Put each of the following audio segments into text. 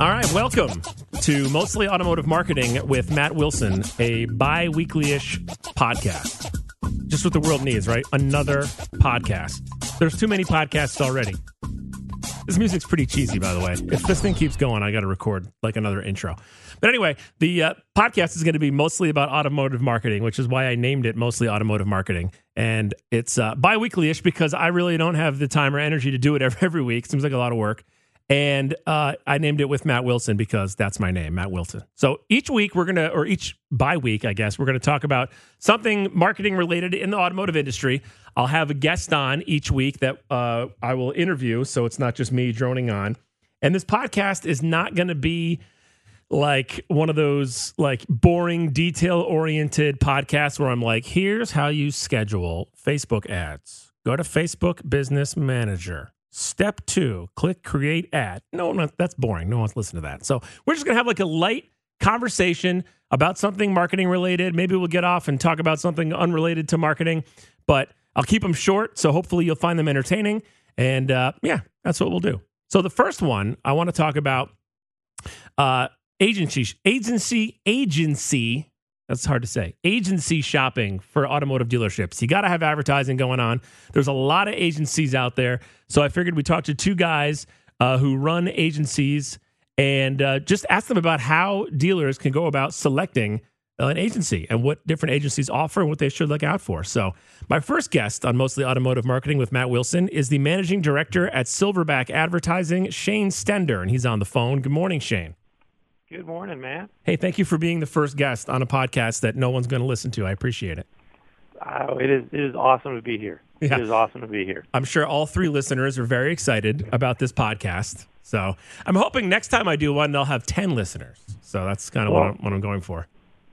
All right, welcome to Mostly Automotive Marketing with Matt Wilson, a bi weekly ish podcast. Just what the world needs, right? Another podcast. There's too many podcasts already. This music's pretty cheesy, by the way. If this thing keeps going, I got to record like another intro. But anyway, the uh, podcast is going to be mostly about automotive marketing, which is why I named it mostly automotive marketing. And it's uh, bi weekly ish because I really don't have the time or energy to do it every, every week. Seems like a lot of work. And uh, I named it with Matt Wilson because that's my name, Matt Wilson. So each week we're going to, or each bi week, I guess, we're going to talk about something marketing related in the automotive industry. I'll have a guest on each week that uh, I will interview. So it's not just me droning on. And this podcast is not going to be like one of those like boring detail oriented podcasts where I'm like, here's how you schedule Facebook ads. Go to Facebook Business Manager Step two, click create ad. No, not, that's boring. No one's to to that. So we're just going to have like a light conversation about something marketing related. Maybe we'll get off and talk about something unrelated to marketing, but I'll keep them short. So hopefully you'll find them entertaining. And uh, yeah, that's what we'll do. So the first one I want to talk about uh, agency, agency, agency that's hard to say. Agency shopping for automotive dealerships. You got to have advertising going on. There's a lot of agencies out there. So I figured we talk to two guys uh, who run agencies and uh, just ask them about how dealers can go about selecting uh, an agency and what different agencies offer and what they should look out for. So, my first guest on Mostly Automotive Marketing with Matt Wilson is the managing director at Silverback Advertising, Shane Stender, and he's on the phone. Good morning, Shane. Good morning, Matt. Hey, thank you for being the first guest on a podcast that no one's going to listen to. I appreciate it. Oh, it is it is awesome to be here. Yeah. It is awesome to be here. I'm sure all three listeners are very excited about this podcast. So I'm hoping next time I do one, they'll have 10 listeners. So that's kind of well, what, I'm, what I'm going for.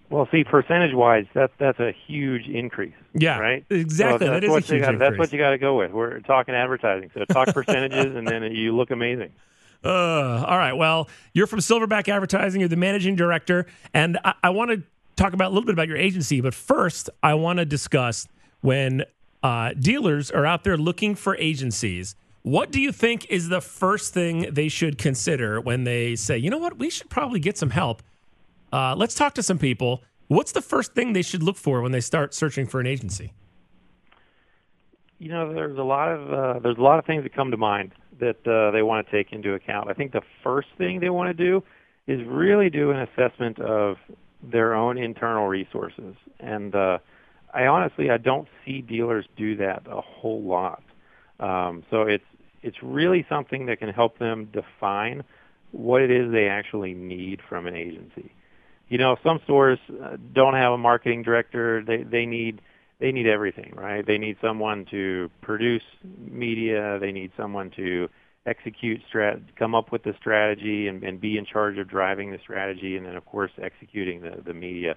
Well, see, percentage wise, that's that's a huge increase. Yeah, right. Exactly. So that is what a huge gotta, That's what you got to go with. We're talking advertising, so talk percentages, and then you look amazing. Uh, all right. Well, you're from Silverback Advertising. You're the managing director, and I, I want to talk about a little bit about your agency. But first, I want to discuss when uh, dealers are out there looking for agencies. What do you think is the first thing they should consider when they say, you know what, we should probably get some help? Uh, let's talk to some people. What's the first thing they should look for when they start searching for an agency? You know, there's a lot of uh, there's a lot of things that come to mind that uh, they want to take into account. I think the first thing they want to do is really do an assessment of their own internal resources. And uh, I honestly, I don't see dealers do that a whole lot. Um, so it's it's really something that can help them define what it is they actually need from an agency. You know, some stores uh, don't have a marketing director. They they need they need everything, right? They need someone to produce media. They need someone to execute strat, come up with the strategy and, and be in charge of driving the strategy, and then of course executing the, the media.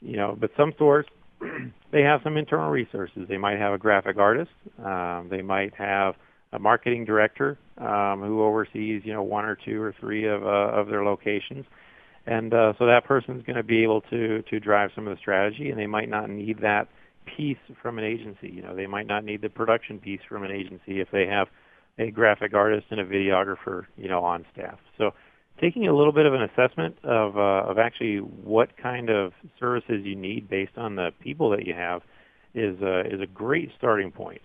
You know, but some stores they have some internal resources. They might have a graphic artist. Um, they might have a marketing director um, who oversees you know one or two or three of uh, of their locations and uh, so that person's going to be able to to drive some of the strategy and they might not need that piece from an agency. You know, they might not need the production piece from an agency if they have a graphic artist and a videographer, you know, on staff. So taking a little bit of an assessment of uh, of actually what kind of services you need based on the people that you have is uh, is a great starting point.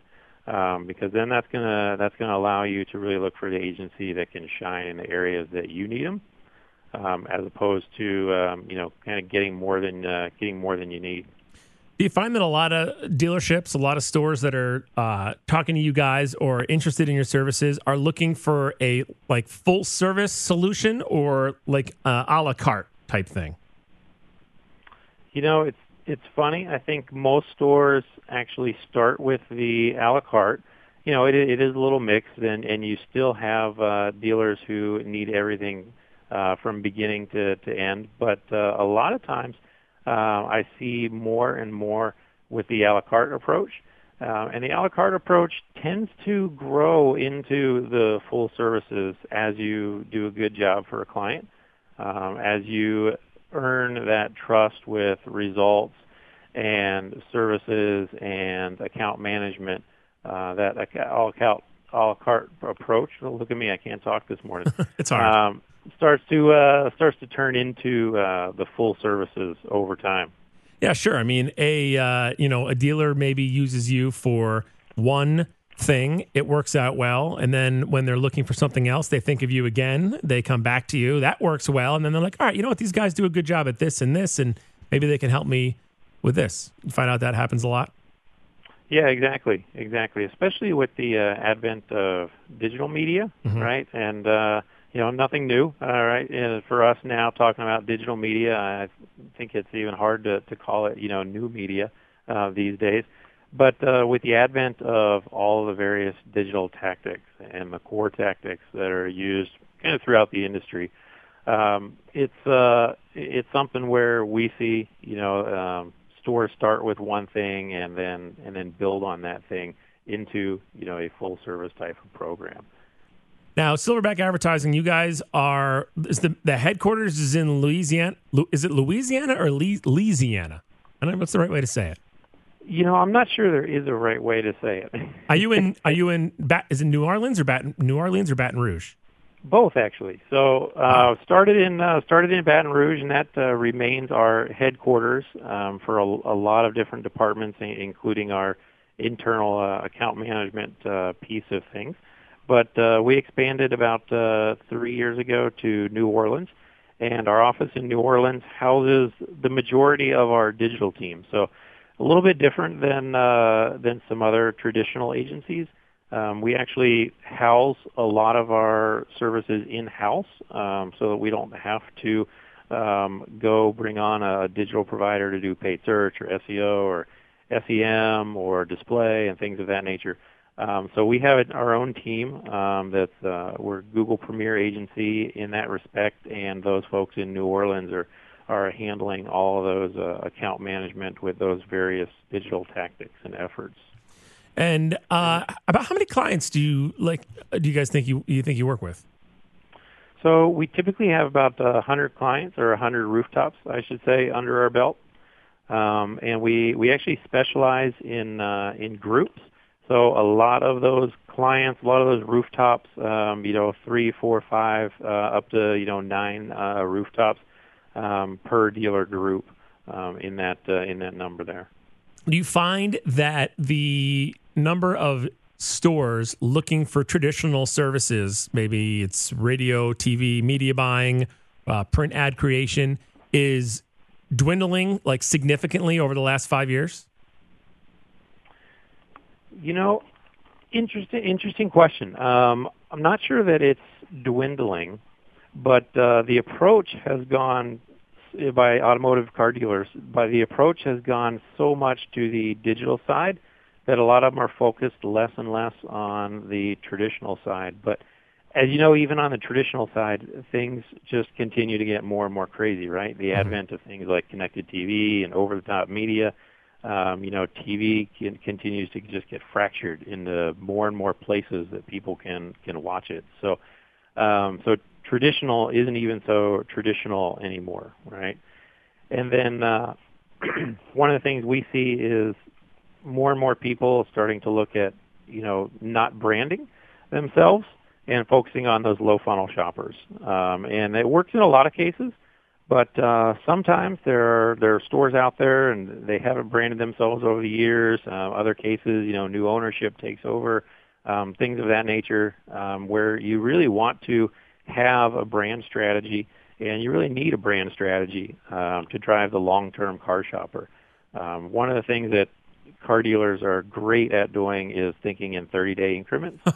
Um, because then that's gonna that's gonna allow you to really look for the agency that can shine in the areas that you need them, um, as opposed to um, you know kind of getting more than uh, getting more than you need. Do you find that a lot of dealerships, a lot of stores that are uh, talking to you guys or interested in your services are looking for a like full service solution or like uh, a la carte type thing? You know, it's it's funny. I think most stores actually start with the a la carte. You know, it, it is a little mixed, and and you still have uh, dealers who need everything uh, from beginning to to end. But uh, a lot of times uh, I see more and more with the a la carte approach. Uh, and the a la carte approach tends to grow into the full services as you do a good job for a client, um, as you earn that trust with results and services and account management. Uh, that all account all carte approach. Look at me, I can't talk this morning. it's hard. Um, starts to uh, starts to turn into uh, the full services over time. Yeah, sure. I mean, a uh, you know a dealer maybe uses you for one thing, it works out well, and then when they're looking for something else, they think of you again. They come back to you. That works well, and then they're like, all right, you know what? These guys do a good job at this and this, and maybe they can help me with this. You find out that happens a lot. Yeah, exactly, exactly. Especially with the uh, advent of digital media, mm-hmm. right? And uh, you know, nothing new. All right, and for us now, talking about digital media, I think it's even hard to to call it, you know, new media uh, these days. But uh, with the advent of all the various digital tactics and the core tactics that are used kind of throughout the industry, um, it's uh, it's something where we see, you know, um, stores start with one thing and then and then build on that thing into you know a full service type of program. Now, Silverback Advertising, you guys are is the the headquarters is in Louisiana. Is it Louisiana or Louisiana? I don't know what's the right way to say it. You know, I'm not sure there is a right way to say it. are you in? Are you in? Bat, is it New Orleans or Baton New Orleans or Baton Rouge? Both actually. So uh, started in uh, started in Baton Rouge, and that uh, remains our headquarters um, for a, a, lot of different departments, including our internal uh, account management uh, piece of things. But uh, we expanded about three years ago to New Orleans, and our office in New Orleans houses the majority of our digital team. So a little bit different than than some other traditional agencies. Um, we actually house a lot of our services in-house um, so that we don't have to um, go bring on a digital provider to do paid search or SEO or SEM or display and things of that nature. Um, so we have our own team um, that's uh, we're Google Premier agency in that respect, and those folks in New Orleans are are handling all of those uh, account management with those various digital tactics and efforts. And uh, about how many clients do you like? Do you guys think you you think you work with? So we typically have about a hundred clients or a hundred rooftops, I should say, under our belt. Um, and we we actually specialize in uh, in groups. So a lot of those clients, a lot of those rooftops, um, you know, three, four, five, uh, up to you know nine uh, rooftops um, per dealer group um, in that uh, in that number there. Do you find that the number of stores looking for traditional services, maybe it's radio, TV, media buying, uh, print ad creation, is dwindling like significantly over the last five years? You know, interesting, interesting question. Um, I'm not sure that it's dwindling, but uh, the approach has gone by automotive car dealers. By the approach has gone so much to the digital side that a lot of them are focused less and less on the traditional side. But as you know, even on the traditional side, things just continue to get more and more crazy, right? The mm-hmm. advent of things like connected TV and over-the-top media, um, you know, TV can, continues to just get fractured into more and more places that people can can watch it. So, um, so traditional isn't even so traditional anymore, right? And then uh, one of the things we see is more and more people starting to look at, you know, not branding themselves and focusing on those low funnel shoppers. Um, and it works in a lot of cases, but uh, sometimes there are there are stores out there and they haven't branded themselves over the years. Uh, other cases, you know, new ownership takes over, um, things of that nature, um, where you really want to have a brand strategy and you really need a brand strategy um, to drive the long-term car shopper. Um, one of the things that car dealers are great at doing is thinking in 30 day increments, uh,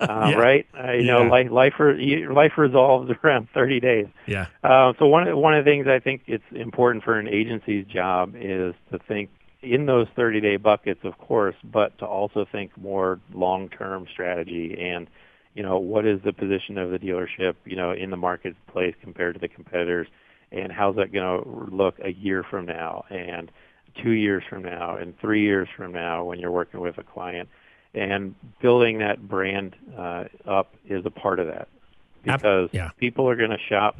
yeah. right? Uh, you yeah. know, life life, life resolves around 30 days. Yeah. Uh, so one of, one of the things I think it's important for an agency's job is to think in those 30 day buckets, of course, but to also think more long term strategy and you know what is the position of the dealership you know in the marketplace compared to the competitors and how's that going to look a year from now and two years from now and three years from now when you're working with a client. And building that brand uh, up is a part of that because yeah. people are going to shop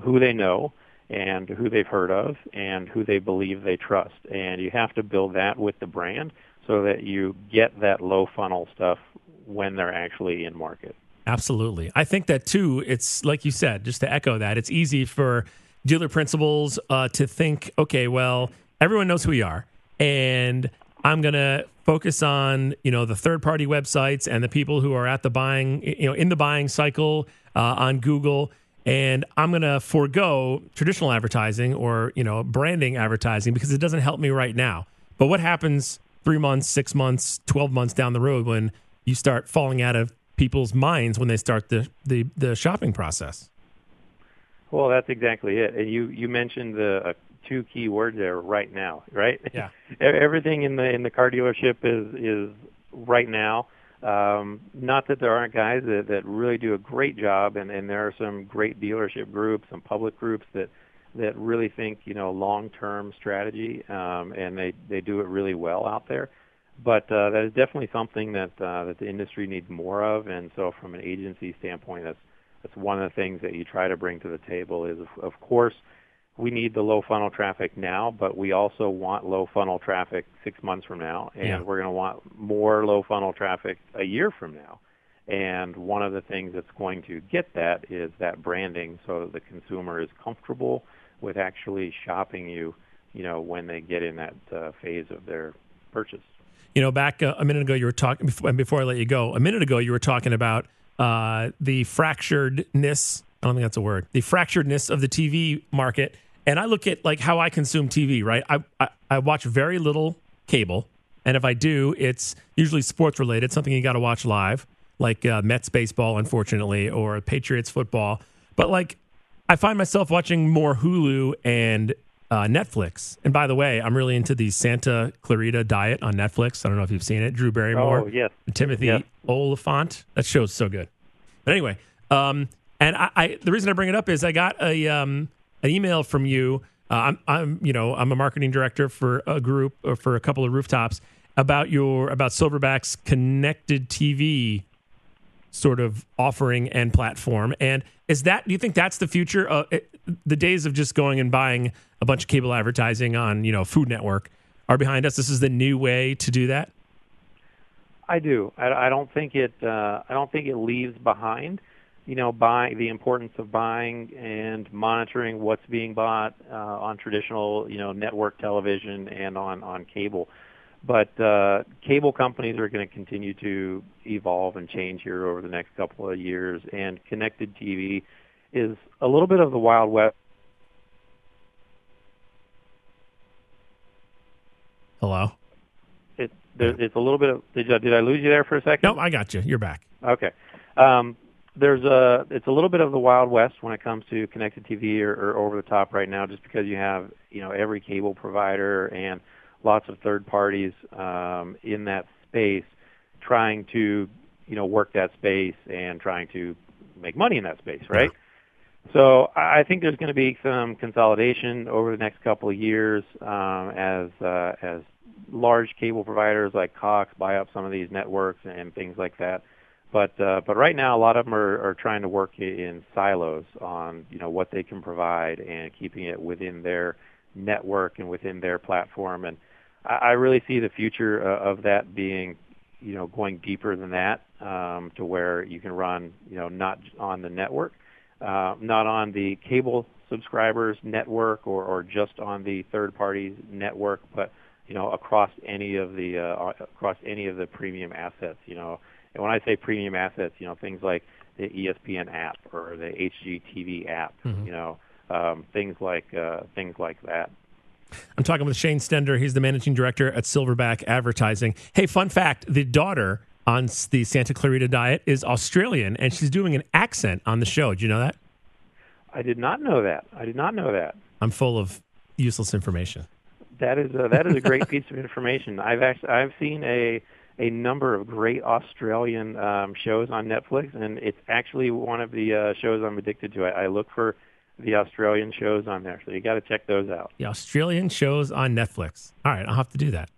who they know and who they've heard of and who they believe they trust. And you have to build that with the brand so that you get that low funnel stuff when they're actually in market. Absolutely. I think that too, it's like you said, just to echo that, it's easy for dealer principals uh, to think, okay, well, everyone knows who we are. And I'm going to focus on, you know, the third party websites and the people who are at the buying, you know, in the buying cycle uh, on Google. And I'm going to forego traditional advertising or, you know, branding advertising because it doesn't help me right now. But what happens three months, six months, 12 months down the road when you start falling out of people's minds when they start the, the, the shopping process? Well, that's exactly it. And you, you mentioned the uh, two key words there, right now, right? Yeah. Everything in the in the car dealership is is right now. Um, not that there aren't guys that, that really do a great job, and, and there are some great dealership groups, some public groups that that really think you know long-term strategy, um, and they they do it really well out there. But uh, that is definitely something that uh, that the industry needs more of, and so from an agency standpoint, that's that's one of the things that you try to bring to the table. Is of, of course we need the low funnel traffic now, but we also want low funnel traffic six months from now, and Yeah. we're going to want more low funnel traffic a year from now. And one of the things that's going to get that is that branding, so that the consumer is comfortable with actually shopping you, you know, when they get in that uh, phase of their purchase. You know, back uh, a minute ago, you were talking, before, before I let you go, a minute ago, you were talking about uh, the fracturedness. I don't think that's a word. The fracturedness of the TV market. And I look at like how I consume TV, right? I, I, I watch very little cable. And if I do, it's usually sports related, something you got to watch live, like uh, Mets baseball, unfortunately, or Patriots football. But like, I find myself watching more Hulu and uh, Netflix. And by the way, I'm really into the Santa Clarita Diet on Netflix. I don't know if you've seen it. Drew Barrymore, Oh, yes. Timothy Yes. Olyphant. That show's so good. But anyway, um, and I, I the reason I bring it up is I got a um, an email from you. Uh, I'm, I'm you know I'm a marketing director for a group or for a couple of rooftops about your about Silverback's connected TV sort of offering and platform. And is that do you think that's the future? Uh, it, the days of just going and buying a bunch of cable advertising on you know Food Network are behind us. This is the new way to do that. I do. I, I don't think it. Uh, I don't think it leaves behind. You know, buying the importance of buying and monitoring what's being bought uh, on traditional, you know, network television and on on cable. But uh, cable companies are going to continue to evolve and change here over the next couple of years, and connected TV is a little bit of the wild west. Hello. It, there, it's a little bit of. Did, I- did I lose you there for a second? No, I got you. You're back. Okay. Um, there's a it's a little bit of the wild west when it comes to connected TV or, or over the top right now, just because you have you know every cable provider and lots of third parties um, in that space trying to you know work that space and trying to make money in that space, right? So I I think there's going to be some consolidation over the next couple of years um, as uh, as large cable providers like Cox buy up some of these networks and things like that. But uh, but right now, a lot of them are, are trying to work in silos on you know what they can provide and keeping it within their network and within their platform. And I, I really see the future uh, of that being you know going deeper than that um, to where you can run you know not on the network, uh, not on the cable subscribers network or, or just on the third party network, but you know across any of the uh, across any of the premium assets. You know, and when I say premium assets, you know things like the ESPN app or the HGTV app. You know, um, things like uh, things like that. I'm talking with Shane Stender. He's the managing director at Silverback Advertising. Hey, fun fact the daughter on the Santa Clarita Diet is Australian, and she's doing an accent on the show. Did you know that? I did not know that. I did not know that. I'm full of useless information. That is a, that is a great piece of information. I've actually I've seen a a number of great Australian um, shows on Netflix, and it's actually one of the uh, shows I'm addicted to. I, I look for the Australian shows on there, so you got to check those out. The Australian shows on Netflix. All right, I'll have to do that.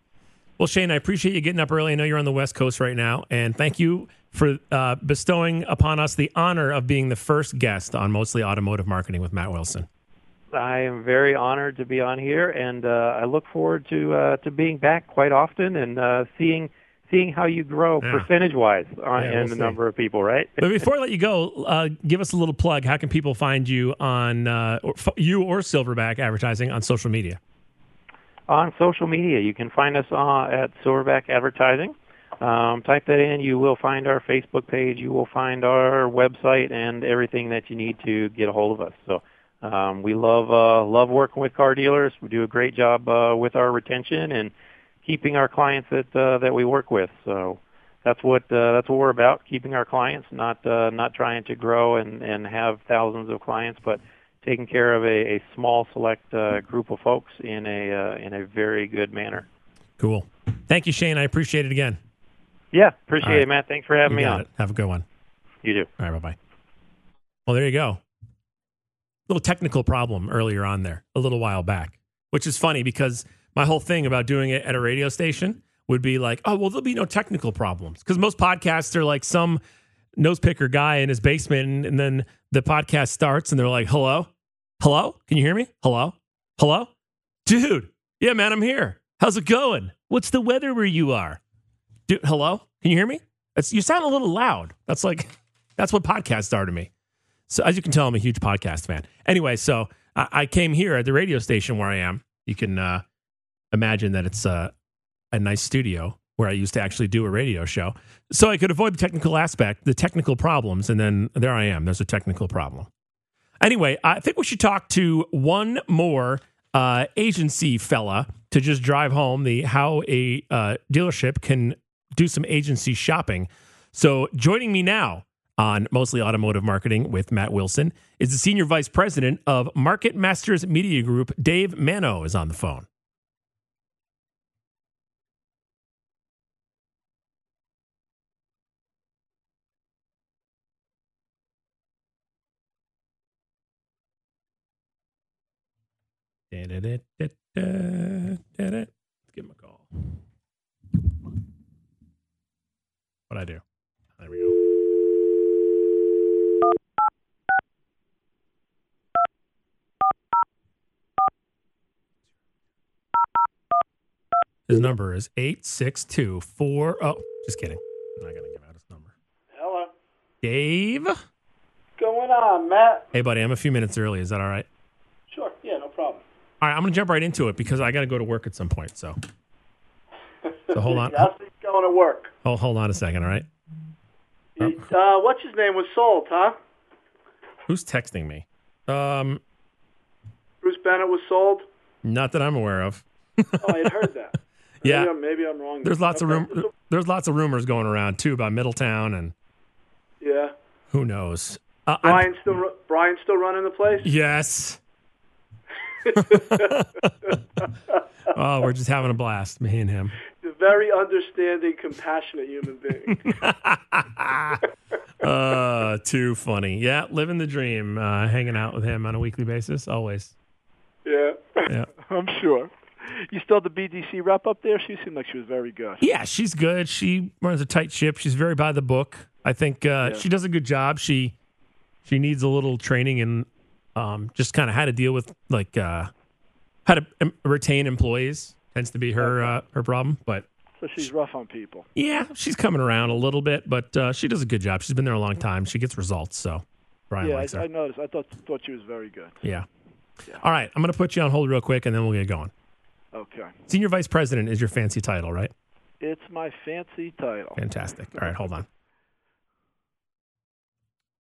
Well, Shane, I appreciate you getting up early. I know you're on the West Coast right now, and thank you for uh, bestowing upon us the honor of being the first guest on Mostly Automotive Marketing with Matt Wilson. I am very honored to be on here, and uh, I look forward to uh, to being back quite often and uh, seeing seeing how you grow Yeah. percentage wise on Yeah, in we'll the see. number of people, right? But before I let you go, uh, give us a little plug. How can people find you on uh, or, you or Silverback Advertising on social media? on social media. You can find us uh, at Silverback Advertising. Um, type that in. You will find our Facebook page. You will find our website and everything that you need to get a hold of us. So um, we love uh, love working with car dealers. We do a great job uh, with our retention and keeping our clients that uh, that we work with. So that's what uh, that's what we're about: keeping our clients, not uh, not trying to grow and and have thousands of clients, but taking care of a, a small select uh, group of folks in a uh, in a very good manner. Cool. Thank you, Shane. I appreciate it again. Yeah, appreciate right. it, Matt. Thanks for having You me on. it. Have a good one. You do. All right, bye bye. Well, there you go. Little technical problem earlier on there, a little while back, which is funny because my whole thing about doing it at a radio station would be like, oh, well, there'll be no technical problems. Because most podcasts are like some nose picker guy in his basement, and, then the podcast starts and they're like, hello? Hello? Can you hear me? Hello? Hello? Dude, yeah, man, I'm here. How's it going? What's the weather where you are? Dude, hello? Can you hear me? That's, you sound a little loud. That's like, that's what podcasts are to me. So as you can tell, I'm a huge podcast fan. Anyway, so I, I came here at the radio station where I am. You can uh, imagine that it's uh, a nice studio where I used to actually do a radio show. So I could avoid the technical aspect, the technical problems, and then there I am. There's a technical problem. Anyway, I think we should talk to one more uh, agency fella to just drive home the how a uh, dealership can do some agency shopping. So joining me now on Mostly Automotive Marketing with Matt Wilson is the Senior Vice President of Market Masters Media Group. Dave Mano is on the phone. Let's give him a call. What'd I do? There we go. His number is 8624. Oh, just kidding. I'm not going to give out his number. Hello. Dave? What's Going on, Matt? Hey, buddy, I'm a few minutes early. Is that all right? Sure. Yeah, no problem. All right, I'm going to jump right into it because I got to go to work at some point. So, so hold on. It going to work? Hold, hold on a second, all right? Uh, what's his name was sold, huh? Who's texting me? Um, Bruce Bennett was sold. not that I'm aware of. Oh, I had heard that. Yeah. Maybe I'm, maybe I'm wrong. There's lots of Okay. room. There's lots of rumors going around too about Middletown and Yeah. who knows. Uh, Brian still Brian still running the place. yes. oh, we're just having a blast, me and him. He's a very understanding, compassionate human being. Uh, too funny. Yeah, living the dream. Uh, hanging out with him on a weekly basis, always. yeah. Yeah. I'm sure. You still the BDC rep up there? She seemed like she was very good. Yeah, she's good. She runs a tight ship. She's very by the book. I think uh, she does a good job. She she needs a little training and um, just kind of how to deal with like uh, how to retain employees tends to be her uh, her problem. But So she's rough on people. yeah, she's coming around a little bit, but uh, she does a good job. She's been there a long time. She gets results, so Brian yeah, likes I, her. I noticed. I thought thought she was very good. yeah. All right, I'm going to put you on hold real quick, and then we'll get going. Okay. Senior Vice President is your fancy title, right? It's my fancy title. Fantastic. All right, hold on.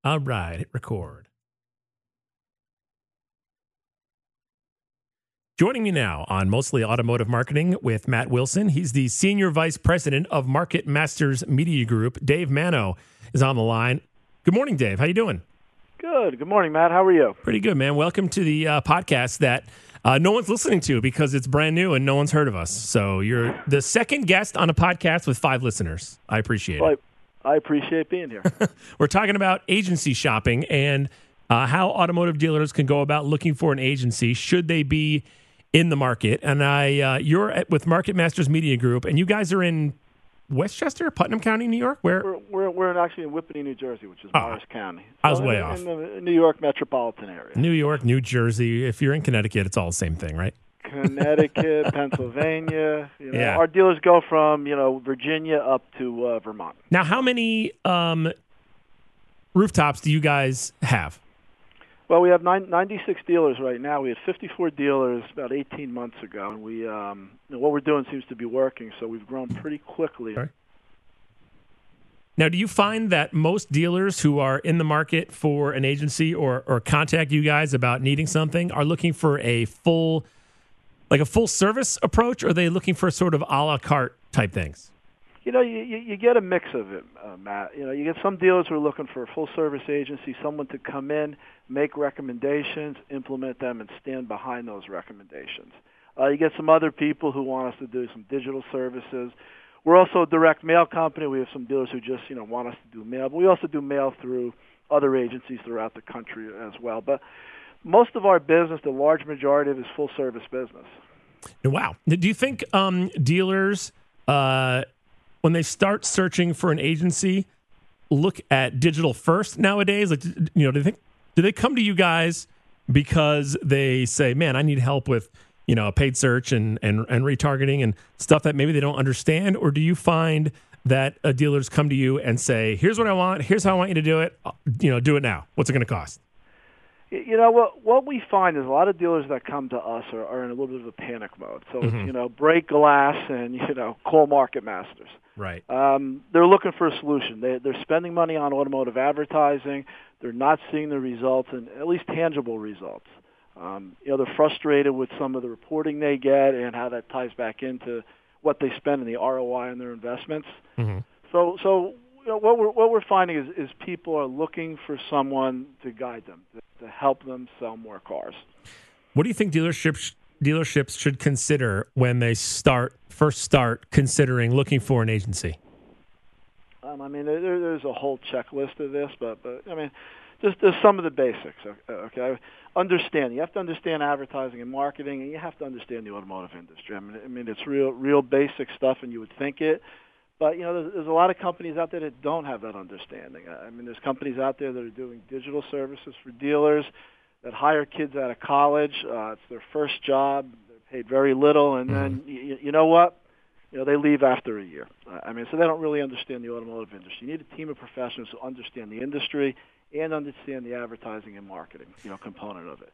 All right, hit record. Joining me now on Mostly Automotive Marketing with Matt Wilson. He's the Senior Vice President of Market Masters Media Group. Dave Mano is on the line. Good morning, Dave. How you doing? Good. Good morning, Matt. How are you? Pretty good, man. Welcome to the uh, podcast that uh, no one's listening to because it's brand new and no one's heard of us. So you're the second guest on a podcast with five listeners. I appreciate it. I, I appreciate being here. We're talking about agency shopping and uh, how automotive dealers can go about looking for an agency should they be in the market. And I, uh, you're at, with Market Masters Media Group, and you guys are in Westchester, Putnam County, New York. Where? we're we're we're in actually in Whippany, New Jersey, which is Oh, Morris County. I was way in, off. in the New York metropolitan area. New York, New Jersey. If you're in Connecticut, it's all the same thing, right? Connecticut, Pennsylvania. You know, Yeah. Our dealers go from you know Virginia up to uh, Vermont. Now, how many um, rooftops do you guys have? Well, we have nine, 96 dealers right now. We had 54 dealers about 18 months ago, and we um, what we're doing seems to be working. So we've grown pretty quickly. Now, do you find that most dealers who are in the market for an agency or, or contact you guys about needing something are looking for a full, like a full service approach, or are they looking for sort of a la carte type things? You know, you, you, get a mix of it, uh, Matt. You know, you get some dealers who are looking for a full service agency, someone to come in, make recommendations, implement them, and stand behind those recommendations. Uh, you get some other people who want us to do some digital services. We're also a direct mail company. We have some dealers who just, you know, want us to do mail, but we also do mail through other agencies throughout the country as well. But most of our business, the large majority of it is full service business. Wow. Do you think um, dealers, uh, when they start searching for an agency, look at digital first nowadays? Like, you know, do they think do they come to you guys because they say, "Man, I need help with you know paid search and and and retargeting and stuff that maybe they don't understand," or do you find that uh, dealers come to you and say, "Here's what I want. Here's how I want you to do it. Uh, You know, do it now. What's it going to cost?" You know what? What we find is a lot of dealers that come to us are, are in a little bit of a panic mode. So it's, you know, break glass and you know, call market masters. Right. Um, they're looking for a solution. They, they're spending money on automotive advertising. They're not seeing the results, and at least tangible results. Um, you know, they're frustrated with some of the reporting they get and how that ties back into what they spend and the ROI on their investments. Mhm. So, so you know, what we're what we're finding is, is people are looking for someone to guide them, to, to help them sell more cars. What do you think dealerships dealerships should consider when they start first start considering looking for an agency? Um, I mean, there, there's a whole checklist of this, but but I mean, just there's some of the basics. Okay, understand. You have to understand advertising and marketing, and you have to understand the automotive industry. I mean, I mean, it's real real basic stuff, and you would think it. But you know, there's, there's a lot of companies out there that don't have that understanding. I mean, there's companies out there that are doing digital services for dealers that hire kids out of college. Uh, it's their first job. They're paid very little, and then you, you know what? You know, they leave after a year. I mean, so they don't really understand the automotive industry. You need a team of professionals who understand the industry and understand the advertising and marketing, you know, component of it.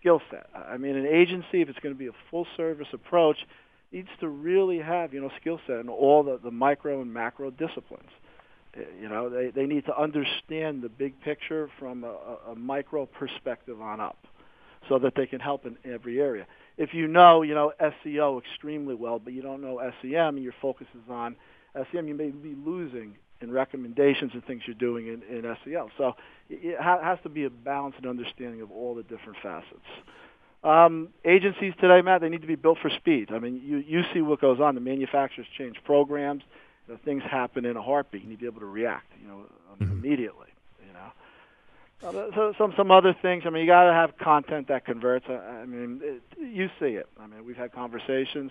Skill set. I I mean, an agency, if it's going to be a full service approach, needs to really have, you know, skill set in all the, the micro and macro disciplines. You know, they, they need to understand the big picture from a, a, micro perspective on up so that they can help in every area. If you know, you know, SEO extremely well, but you don't know SEM and your focus is on SEM, you may be losing in recommendations and things you're doing in, in SEO. So it it ha- has to be a balanced understanding of all the different facets. Um, agencies today, Matt, they need to be built for speed. I mean, you, you see what goes on. The manufacturers change programs. You know, things happen in a heartbeat. You need to be able to react, you know, um, immediately. You know, so some some other things. I mean, you got to have content that converts. I, I mean, it, you see it. I mean, we've had conversations.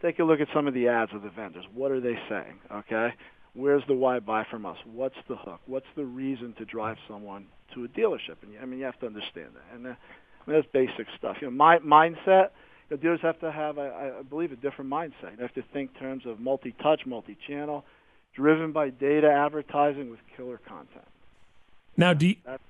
Take a look at some of the ads of the vendors. What are they saying? Okay, where's the why buy from us? What's the hook? What's the reason to drive someone to a dealership? And I mean, you have to understand that. And uh, I mean, that's basic stuff. You know, my mindset. Know, dealers have to have, I, I believe, a different mindset. You have to think in terms of multi-touch, multi-channel, driven by data advertising with killer content. Now, do you, That-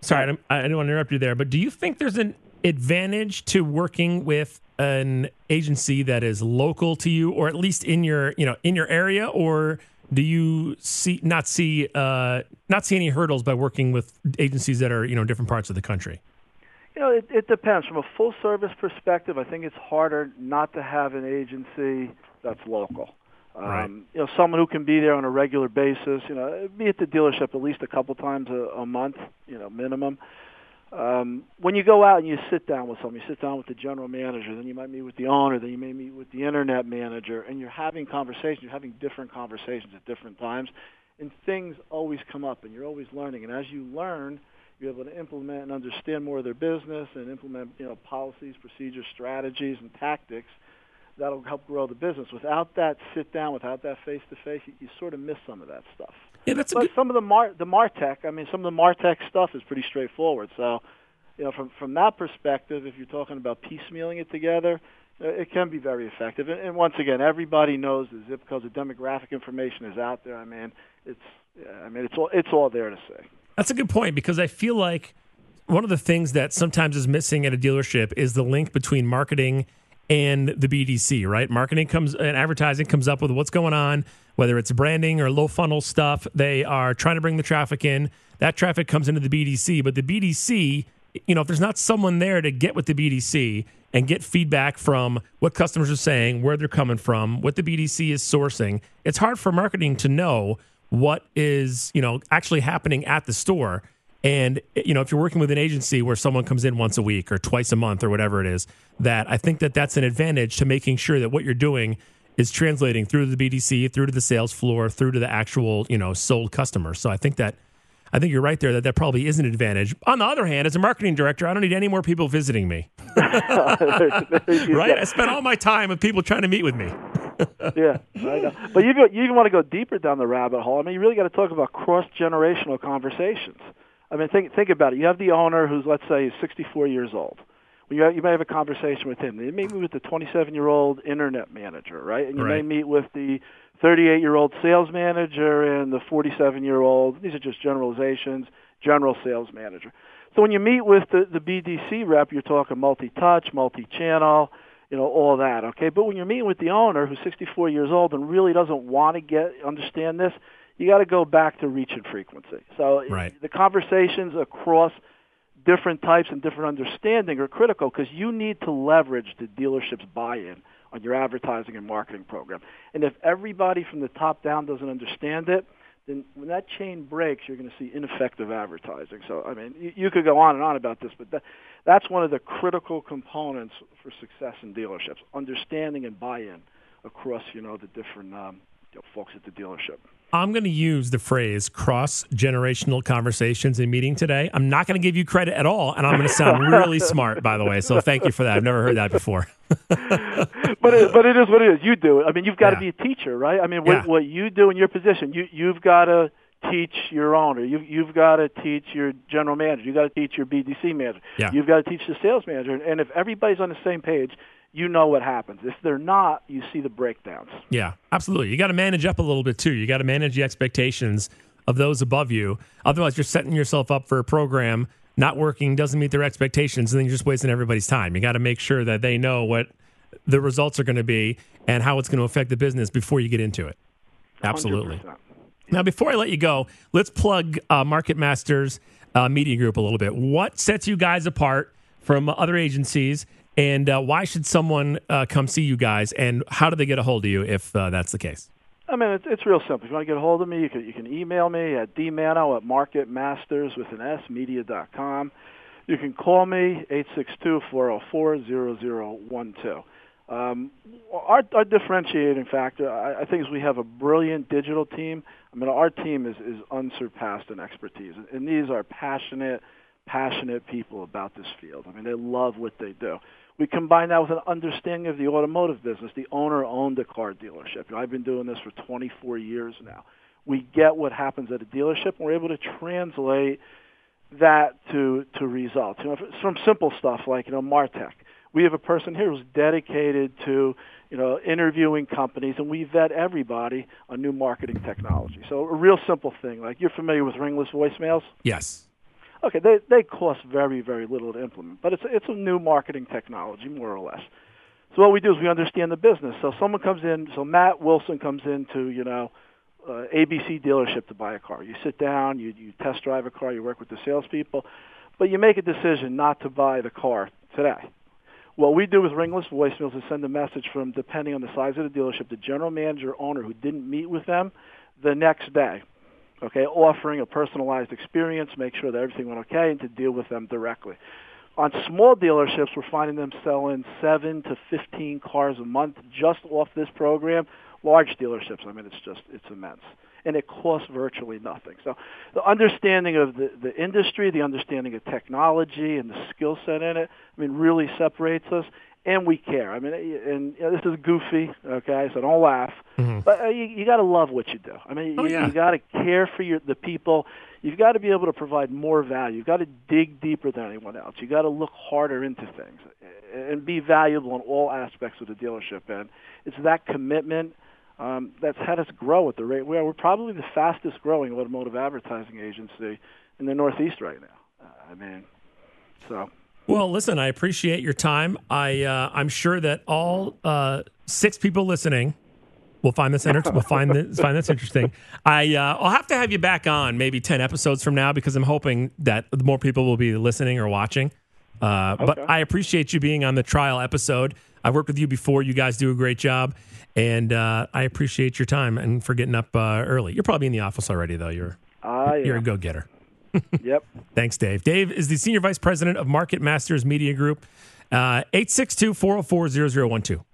sorry, I don't want to interrupt you there, but do you think there's an advantage to working with an agency that is local to you, or at least in your you know in your area, or do you see not see uh, not see any hurdles by working with agencies that are you know different parts of the country? You know, it, it depends. From a full service perspective, I think it's harder not to have an agency that's local. Um, Right. You know, someone who can be there on a regular basis. You know, be at the dealership at least a couple times a, a month. You know, minimum. Um, when you go out and you sit down with someone, you sit down with the general manager, then you might meet with the owner, then you may meet with the internet manager, and you're having conversations. You're having different conversations at different times, and things always come up, and you're always learning. And as you learn, you're able to implement and understand more of their business and implement, you know, policies, procedures, strategies, and tactics that'll help grow the business. Without that sit down, without that face to face, you sort of miss some of that stuff. Yeah, that's But good. some of the Mar the Martech, I mean, some of the Martech stuff is pretty straightforward. So, you know, from from that perspective, if you're talking about piecemealing it together, it can be very effective. And, and once again, everybody knows the zip codes, the demographic information is out there. I mean, it's I mean, it's all it's all there to see. That's a good point because I feel like one of the things that sometimes is missing at a dealership is the link between marketing and the BDC, right? Marketing comes and advertising comes up with what's going on, whether it's branding or low funnel stuff. They are trying to bring the traffic in. That traffic comes into the BDC, but the BDC, you know, if there's not someone there to get with the BDC and get feedback from what customers are saying, where they're coming from, what the BDC is sourcing, it's hard for marketing to know what is, you know, actually happening at the store. And you know, if you're working with an agency where someone comes in once a week or twice a month or whatever it is, that I think that that's an advantage to making sure that what you're doing is translating through to the BDC, through to the sales floor, through to the actual, you know, sold customer. So I think that I think you're right there that that probably is an advantage. On the other hand, as a marketing director, I don't need any more people visiting me. right? I spent all my time with people trying to meet with me. Yeah, I know. But you you even want to go deeper down the rabbit hole. I mean, you really got to talk about cross generational conversations. I mean, think think about it. You have the owner who's let's say is 64 years old. Well, you, have, you may have a conversation with him. You may meet with the 27 year old internet manager, right? And you right. may meet with the 38 year old sales manager and the 47 year old. These are just generalizations. General sales manager. So when you meet with the, the BDC rep, you're talking multi-touch, multi-channel, you know, all that. Okay, but when you're meeting with the owner who's 64 years old and really doesn't want to get understand this, you got to go back to reach and frequency. So right. the conversations across different types and different understanding are critical because you need to leverage the dealership's buy-in on your advertising and marketing program. And if everybody from the top down doesn't understand it, then when that chain breaks, you're going to see ineffective advertising. So, I mean, you, you could go on and on about this, but that, that's one of the critical components for success in dealerships: understanding and buy-in across, you know, the different um, folks at the dealership. I'm going to use the phrase cross generational conversations in meeting today. I'm not going to give you credit at all, and I'm going to sound really smart, by the way. So thank you for that. I've never heard that before. but it, but it is what it is. You do it. I mean, you've got yeah. to be a teacher, right? I mean, what, yeah. what you do in your position, you you've got to teach your owner. You you've got to teach your general manager. You got to teach your BDC manager. Yeah. You've got to teach the sales manager. And if everybody's on the same page, you know what happens. If they're not, you see the breakdowns. Yeah, absolutely. You got to manage up a little bit too. You got to manage the expectations of those above you. Otherwise, you're setting yourself up for a program not working, doesn't meet their expectations, and then you're just wasting everybody's time. You got to make sure that they know what the results are going to be and how it's going to affect the business before you get into it. Absolutely. 100%. Now, before I let you go, let's plug uh, Market Masters uh, Media Group a little bit. What sets you guys apart from other agencies? And uh, why should someone uh, come see you guys? And how do they get a hold of you if uh, that's the case? I mean, it's, it's real simple. If you want to get a hold of me, you can, you can email me at dmano at marketmasters with an S media dot com. You can call me eight six two four zero four zero zero one two. Um, our, our differentiating factor, I, I think, is we have a brilliant digital team. I mean, our team is, is unsurpassed in expertise, and these are passionate, passionate people about this field. I mean, they love what they do. We combine that with an understanding of the automotive business. The owner owned a car dealership. I've been doing this for 24 years now. We get what happens at a dealership, and we're able to translate that to to results. You know, from simple stuff like you know Martech. We have a person here who's dedicated to you know interviewing companies, and we vet everybody on new marketing technology. So a real simple thing, like you're familiar with ringless voicemails. Yes. Okay, they they cost very very little to implement, but it's it's a new marketing technology more or less. So what we do is we understand the business. So someone comes in, so Matt Wilson comes into you know uh, ABC dealership to buy a car. You sit down, you you test drive a car, you work with the salespeople, but you make a decision not to buy the car today. What we do with ringless voicemails is send a message from, depending on the size of the dealership, the general manager owner who didn't meet with them the next day okay, offering a personalized experience, make sure that everything went okay, and to deal with them directly. On small dealerships, we're finding them selling 7 to 15 cars a month just off this program. Large dealerships, I mean, it's just, it's immense. And it costs virtually nothing. So the understanding of the, the industry, the understanding of technology and the skill set in it, I mean, really separates us. And we care. I mean, and you know, this is goofy, okay? So don't laugh. Mhm. But uh, you, you got to love what you do. I mean, Oh, you, yeah. you got to care for your the people. You've got to be able to provide more value. You've got to dig deeper than anyone else. You've got to look harder into things and be valuable in all aspects of the dealership. And it's that commitment um, that's had us grow at the rate we are. We're probably the fastest growing automotive advertising agency in the Northeast right now. Uh, I mean, so Well, listen, I appreciate your time. I uh, I'm sure that all uh, six people listening will find this inter- will find this find this interesting. I uh, I'll have to have you back on maybe ten episodes from now because I'm hoping that more people will be listening or watching. Uh, But I appreciate you being on the trial episode. I've worked with you before. You guys do a great job, and uh, I appreciate your time and for getting up uh, early. You're probably in the office already, though. You're I you're a go getter. Yep. Thanks, Dave. Dave is the Senior Vice President of Market Masters Media Group. Uh, 862 404 0012.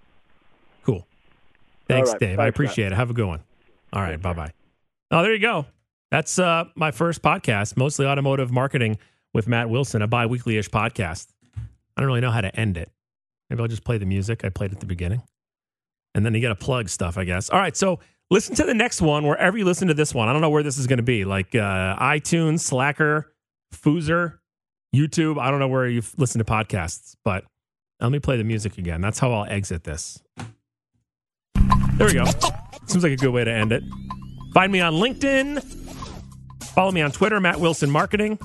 Cool. Thanks, right. Dave. I Thanks, appreciate it. Have a good one. All right. Bye bye. Oh, there you go. That's uh, my first podcast, mostly automotive marketing with Matt Wilson, a bi weekly ish podcast. I don't really know how to end it. Maybe I'll just play the music I played at the beginning. And then you got to plug stuff, I guess. All right. So listen to the next one wherever you listen to this one. I don't know where this is going to be, like uh, iTunes, Slacker, Foozer, YouTube. I don't know where you've listened to podcasts, but let me play the music again. That's how I'll exit this. There we go. Seems like a good way to end it. Find me on LinkedIn. Follow me on Twitter, Matt Wilson Marketing.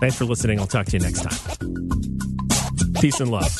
Thanks for listening. I'll talk to you next time. Peace and love.